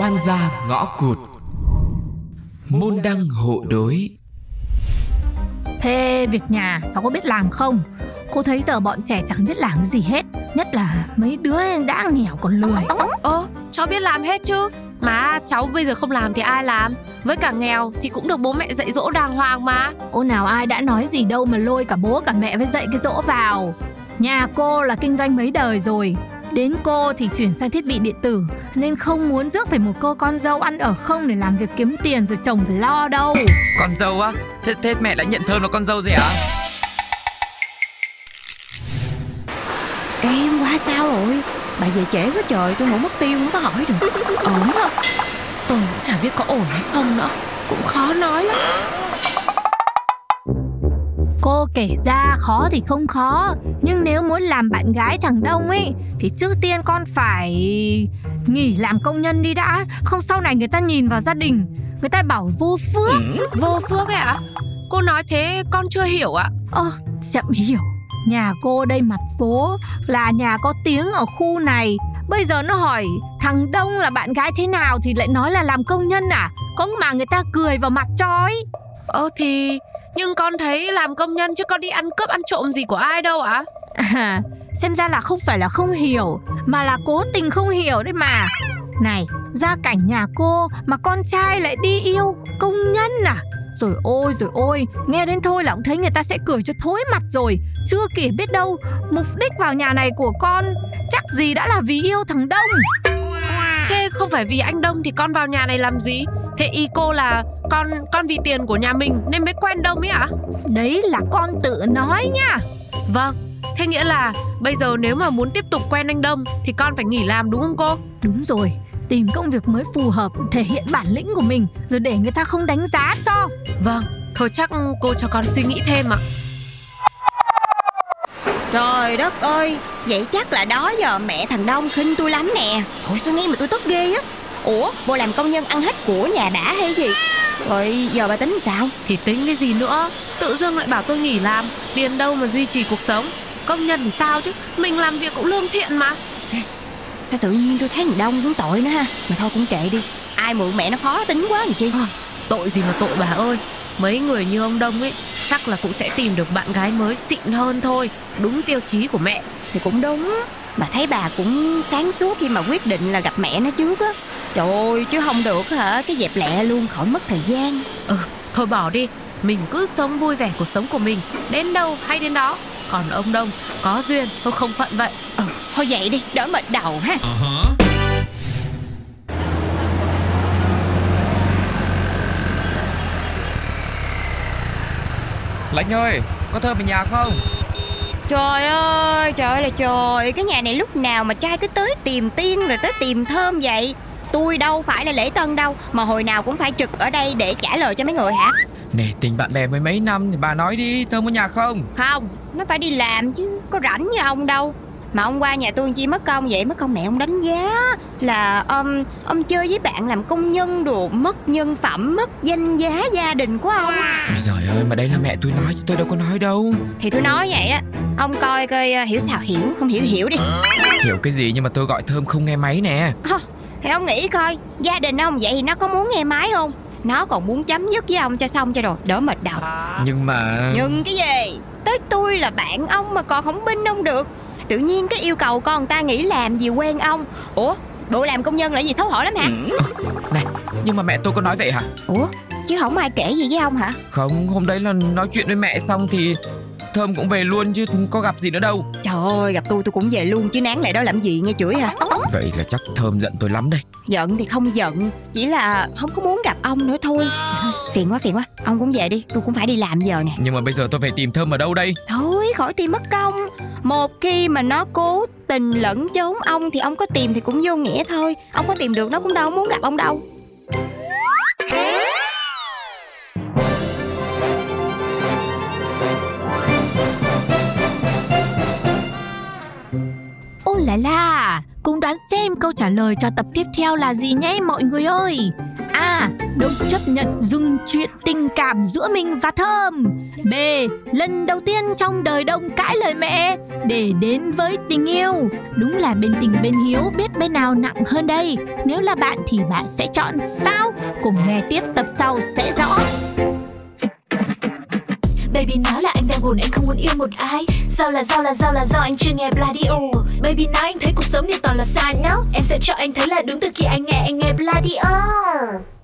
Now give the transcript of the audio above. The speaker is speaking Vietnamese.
oan gia ngõ cụt. Môn đăng hộ đối. Thế việc nhà cháu có biết làm không? Cô thấy giờ bọn trẻ chẳng biết làm gì hết Nhất là mấy đứa đã nghèo còn lười. Ơ, cháu biết làm hết chứ. Mà cháu bây giờ không làm thì ai làm? Với cả nghèo thì cũng được bố mẹ dạy dỗ đàng hoàng mà. Ô nào ai đã nói gì đâu mà lôi cả bố cả mẹ với dạy cái dỗ vào. Nhà cô là kinh doanh mấy đời rồi Đến cô thì chuyển sang thiết bị điện tử Nên không muốn rước phải một cô con dâu ăn ở không để làm việc kiếm tiền rồi chồng phải lo đâu. Con dâu á? Thế, thế mẹ đã nhận thơm là con dâu gì ạ Em qua sao rồi? Bà về trễ quá trời tôi ngủ mất tiêu không có hỏi được. Ổn không Tôi cũng chả biết có ổn hay không nữa. Cũng khó nói lắm Cô kể ra khó thì không khó. Nhưng nếu muốn làm bạn gái thằng Đông ấy Thì trước tiên con phải nghỉ làm công nhân đi đã. Không sau này người ta nhìn vào gia đình Người ta bảo vô phước. Vô phước ấy ạ? Cô nói thế con chưa hiểu ạ. Ơ, chậm hiểu. Nhà cô đây mặt phố Là nhà có tiếng ở khu này. Bây giờ nó hỏi thằng Đông là bạn gái thế nào? Thì lại nói là làm công nhân à? Có mà người ta cười vào mặt cho ấy Ờ thì nhưng con thấy làm công nhân chứ con đi ăn cướp ăn trộm gì của ai đâu ạ? À, xem ra là không phải là không hiểu Mà là cố tình không hiểu đấy mà. Này, gia cảnh nhà cô mà con trai lại đi yêu công nhân à? Rồi ôi rồi ôi, nghe đến thôi là cũng thấy người ta sẽ cười cho thối mặt rồi. Chưa kể biết đâu, mục đích vào nhà này của con Chắc gì đã là vì yêu thằng Đông không phải vì anh Đông thì con vào nhà này làm gì? Thế ý cô là con con vì tiền của nhà mình nên mới quen Đông ấy ạ? Đấy là con tự nói nha. Vâng Thế nghĩa là bây giờ nếu mà muốn tiếp tục quen anh Đông Thì con phải nghỉ làm đúng không cô? Đúng rồi, tìm công việc mới phù hợp Thể hiện bản lĩnh của mình Rồi để người ta không đánh giá cho. Vâng Thôi chắc cô cho con suy nghĩ thêm ạ Trời đất ơi Vậy chắc là đó giờ mẹ thằng Đông khinh tôi lắm nè. Ủa sao nghe mà tôi tức ghê á. Ủa bộ làm công nhân ăn hết của nhà đã hay gì? Rồi giờ bà tính sao? Thì tính cái gì nữa? Tự dưng lại bảo tôi nghỉ làm Tiền đâu mà duy trì cuộc sống. Công nhân thì sao chứ? Mình làm việc cũng lương thiện mà. Sao tự nhiên tôi thấy thằng Đông cũng tội nữa ha? Mà thôi cũng kệ đi. Ai mượn mẹ nó khó tính quá làm chi? Tội gì mà tội bà ơi. Mấy người như ông Đông ấy Chắc là cũng sẽ tìm được bạn gái mới xịn hơn thôi. Đúng tiêu chí của mẹ. Thì cũng đúng. Mà thấy bà cũng sáng suốt khi mà quyết định là gặp mẹ nó trước á. Trời ơi chứ không được hả? Cái dẹp lẹ luôn khỏi mất thời gian. Ừ thôi bỏ đi. Mình cứ sống vui vẻ cuộc sống của mình. Đến đâu hay đến đó. Còn ông Đông có duyên thôi không phận vậy. Ừ thôi vậy đi đỡ mệt đầu ha Lãnh ơi Có thơm ở nhà không? Trời ơi trời ơi là trời. Cái nhà này lúc nào mà trai cứ tới tìm tiên Rồi tới tìm thơm vậy? Tôi đâu phải là lễ tân đâu Mà hồi nào cũng phải trực ở đây để trả lời cho mấy người hả? Nè tình bạn bè mới mấy năm thì bà nói đi Thơm ở nhà không? Không Nó phải đi làm chứ Có rảnh như ông đâu Mà ông qua nhà tôi chi mất công vậy Mất công mẹ ông đánh giá Là ông Ông chơi với bạn làm công nhân đồ Mất nhân phẩm Mất danh giá gia đình của ông. Trời ơi mà đây là mẹ tôi nói chứ tôi đâu có nói đâu. Thì tôi nói vậy đó Ông coi coi ờ, hiểu sao hiểu Không hiểu hiểu đi. Hiểu cái gì nhưng mà tôi gọi thơm không nghe máy nè. Hơ, Thì ông nghĩ coi Gia đình ông vậy thì nó có muốn nghe máy không? Nó còn muốn chấm dứt với ông cho xong cho rồi Đỡ mệt đầu. Nhưng mà Nhưng cái gì? Tới tôi là bạn ông mà còn không binh ông được Tự nhiên cái yêu cầu con ta nghĩ làm gì quen ông. Ủa bộ làm công nhân là gì xấu hổ lắm hả? Này nhưng mà mẹ tôi có nói vậy hả? Ủa chứ không ai kể gì với ông hả? Không hôm đấy là nói chuyện với mẹ xong thì Thơm cũng về luôn chứ có gặp gì nữa đâu. Trời ơi gặp tôi tôi cũng về luôn chứ nán lại đó làm gì nghe chửi hả Vậy là chắc Thơm giận tôi lắm đây. Giận thì không giận Chỉ là không có muốn gặp ông nữa thôi. Phiền quá phiền quá. Ông cũng về đi tôi cũng phải đi làm giờ nè. Nhưng mà bây giờ tôi phải tìm Thơm ở đâu đây? Thôi khỏi tìm mất công một khi mà nó cố tình lẫn trốn ông Thì ông có tìm thì cũng vô nghĩa thôi Ông có tìm được nó cũng đâu muốn gặp ông đâu Ô là là, cùng đoán xem câu trả lời cho tập tiếp theo là gì nhé mọi người ơi. A. Chấp nhận dừng chuyện tình cảm giữa mình và Thơm. B. Lần đầu tiên trong đời Đông cãi lời mẹ để đến với tình yêu. Đúng là bên tình bên hiếu, biết bên nào nặng hơn đây. Nếu là bạn thì bạn sẽ chọn sao? Cùng nghe tiếp tập sau sẽ rõ. Baby nói là anh đang buồn, anh không muốn yêu một ai. Sao là sao là sao là do anh chưa nghe Bloody oh Baby nói anh thấy cuộc sống này toàn là sai no Em sẽ cho anh thấy là đúng từ khi anh nghe anh nghe Bloody oh